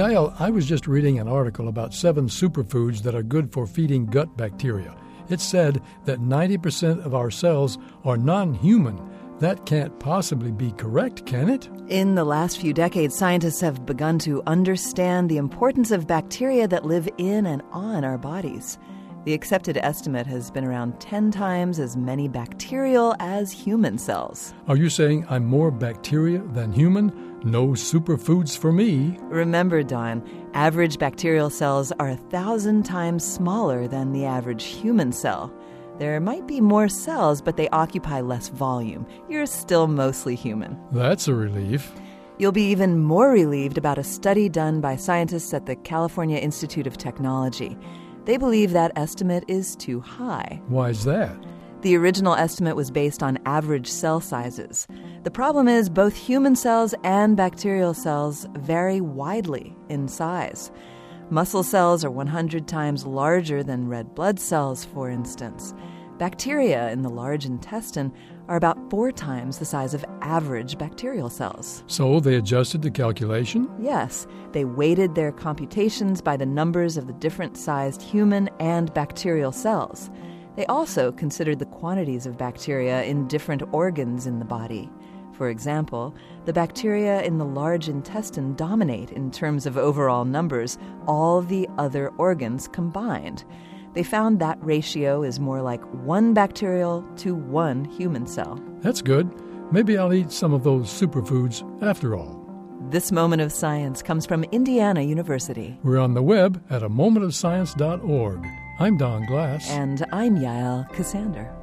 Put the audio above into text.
Yael, I was just reading an article about seven superfoods that are good for feeding gut bacteria. It said that 90% of our cells are non human. That can't possibly be correct, can it? In the last few decades, scientists have begun to understand the importance of bacteria that live in and on our bodies. The accepted estimate has been around 10 times as many bacterial as human cells. Are you saying I'm more bacteria than human? No superfoods for me. Remember, Don, average bacterial cells are a thousand times smaller than the average human cell. There might be more cells, but they occupy less volume. You're still mostly human. That's a relief. You'll be even more relieved about a study done by scientists at the California Institute of Technology. They believe that estimate is too high. Why is that? The original estimate was based on average cell sizes. The problem is both human cells and bacterial cells vary widely in size. Muscle cells are 100 times larger than red blood cells, for instance. Bacteria in the large intestine are about four times the size of average bacterial cells. So they adjusted the calculation? Yes, they weighted their computations by the numbers of the different sized human and bacterial cells. They also considered the quantities of bacteria in different organs in the body. For example, the bacteria in the large intestine dominate in terms of overall numbers all the other organs combined. They found that ratio is more like one bacterial to one human cell. That's good. Maybe I'll eat some of those superfoods after all. This moment of science comes from Indiana University. We're on the web at a momentofscience.org. I'm Don Glass. And I'm Yael Ksander.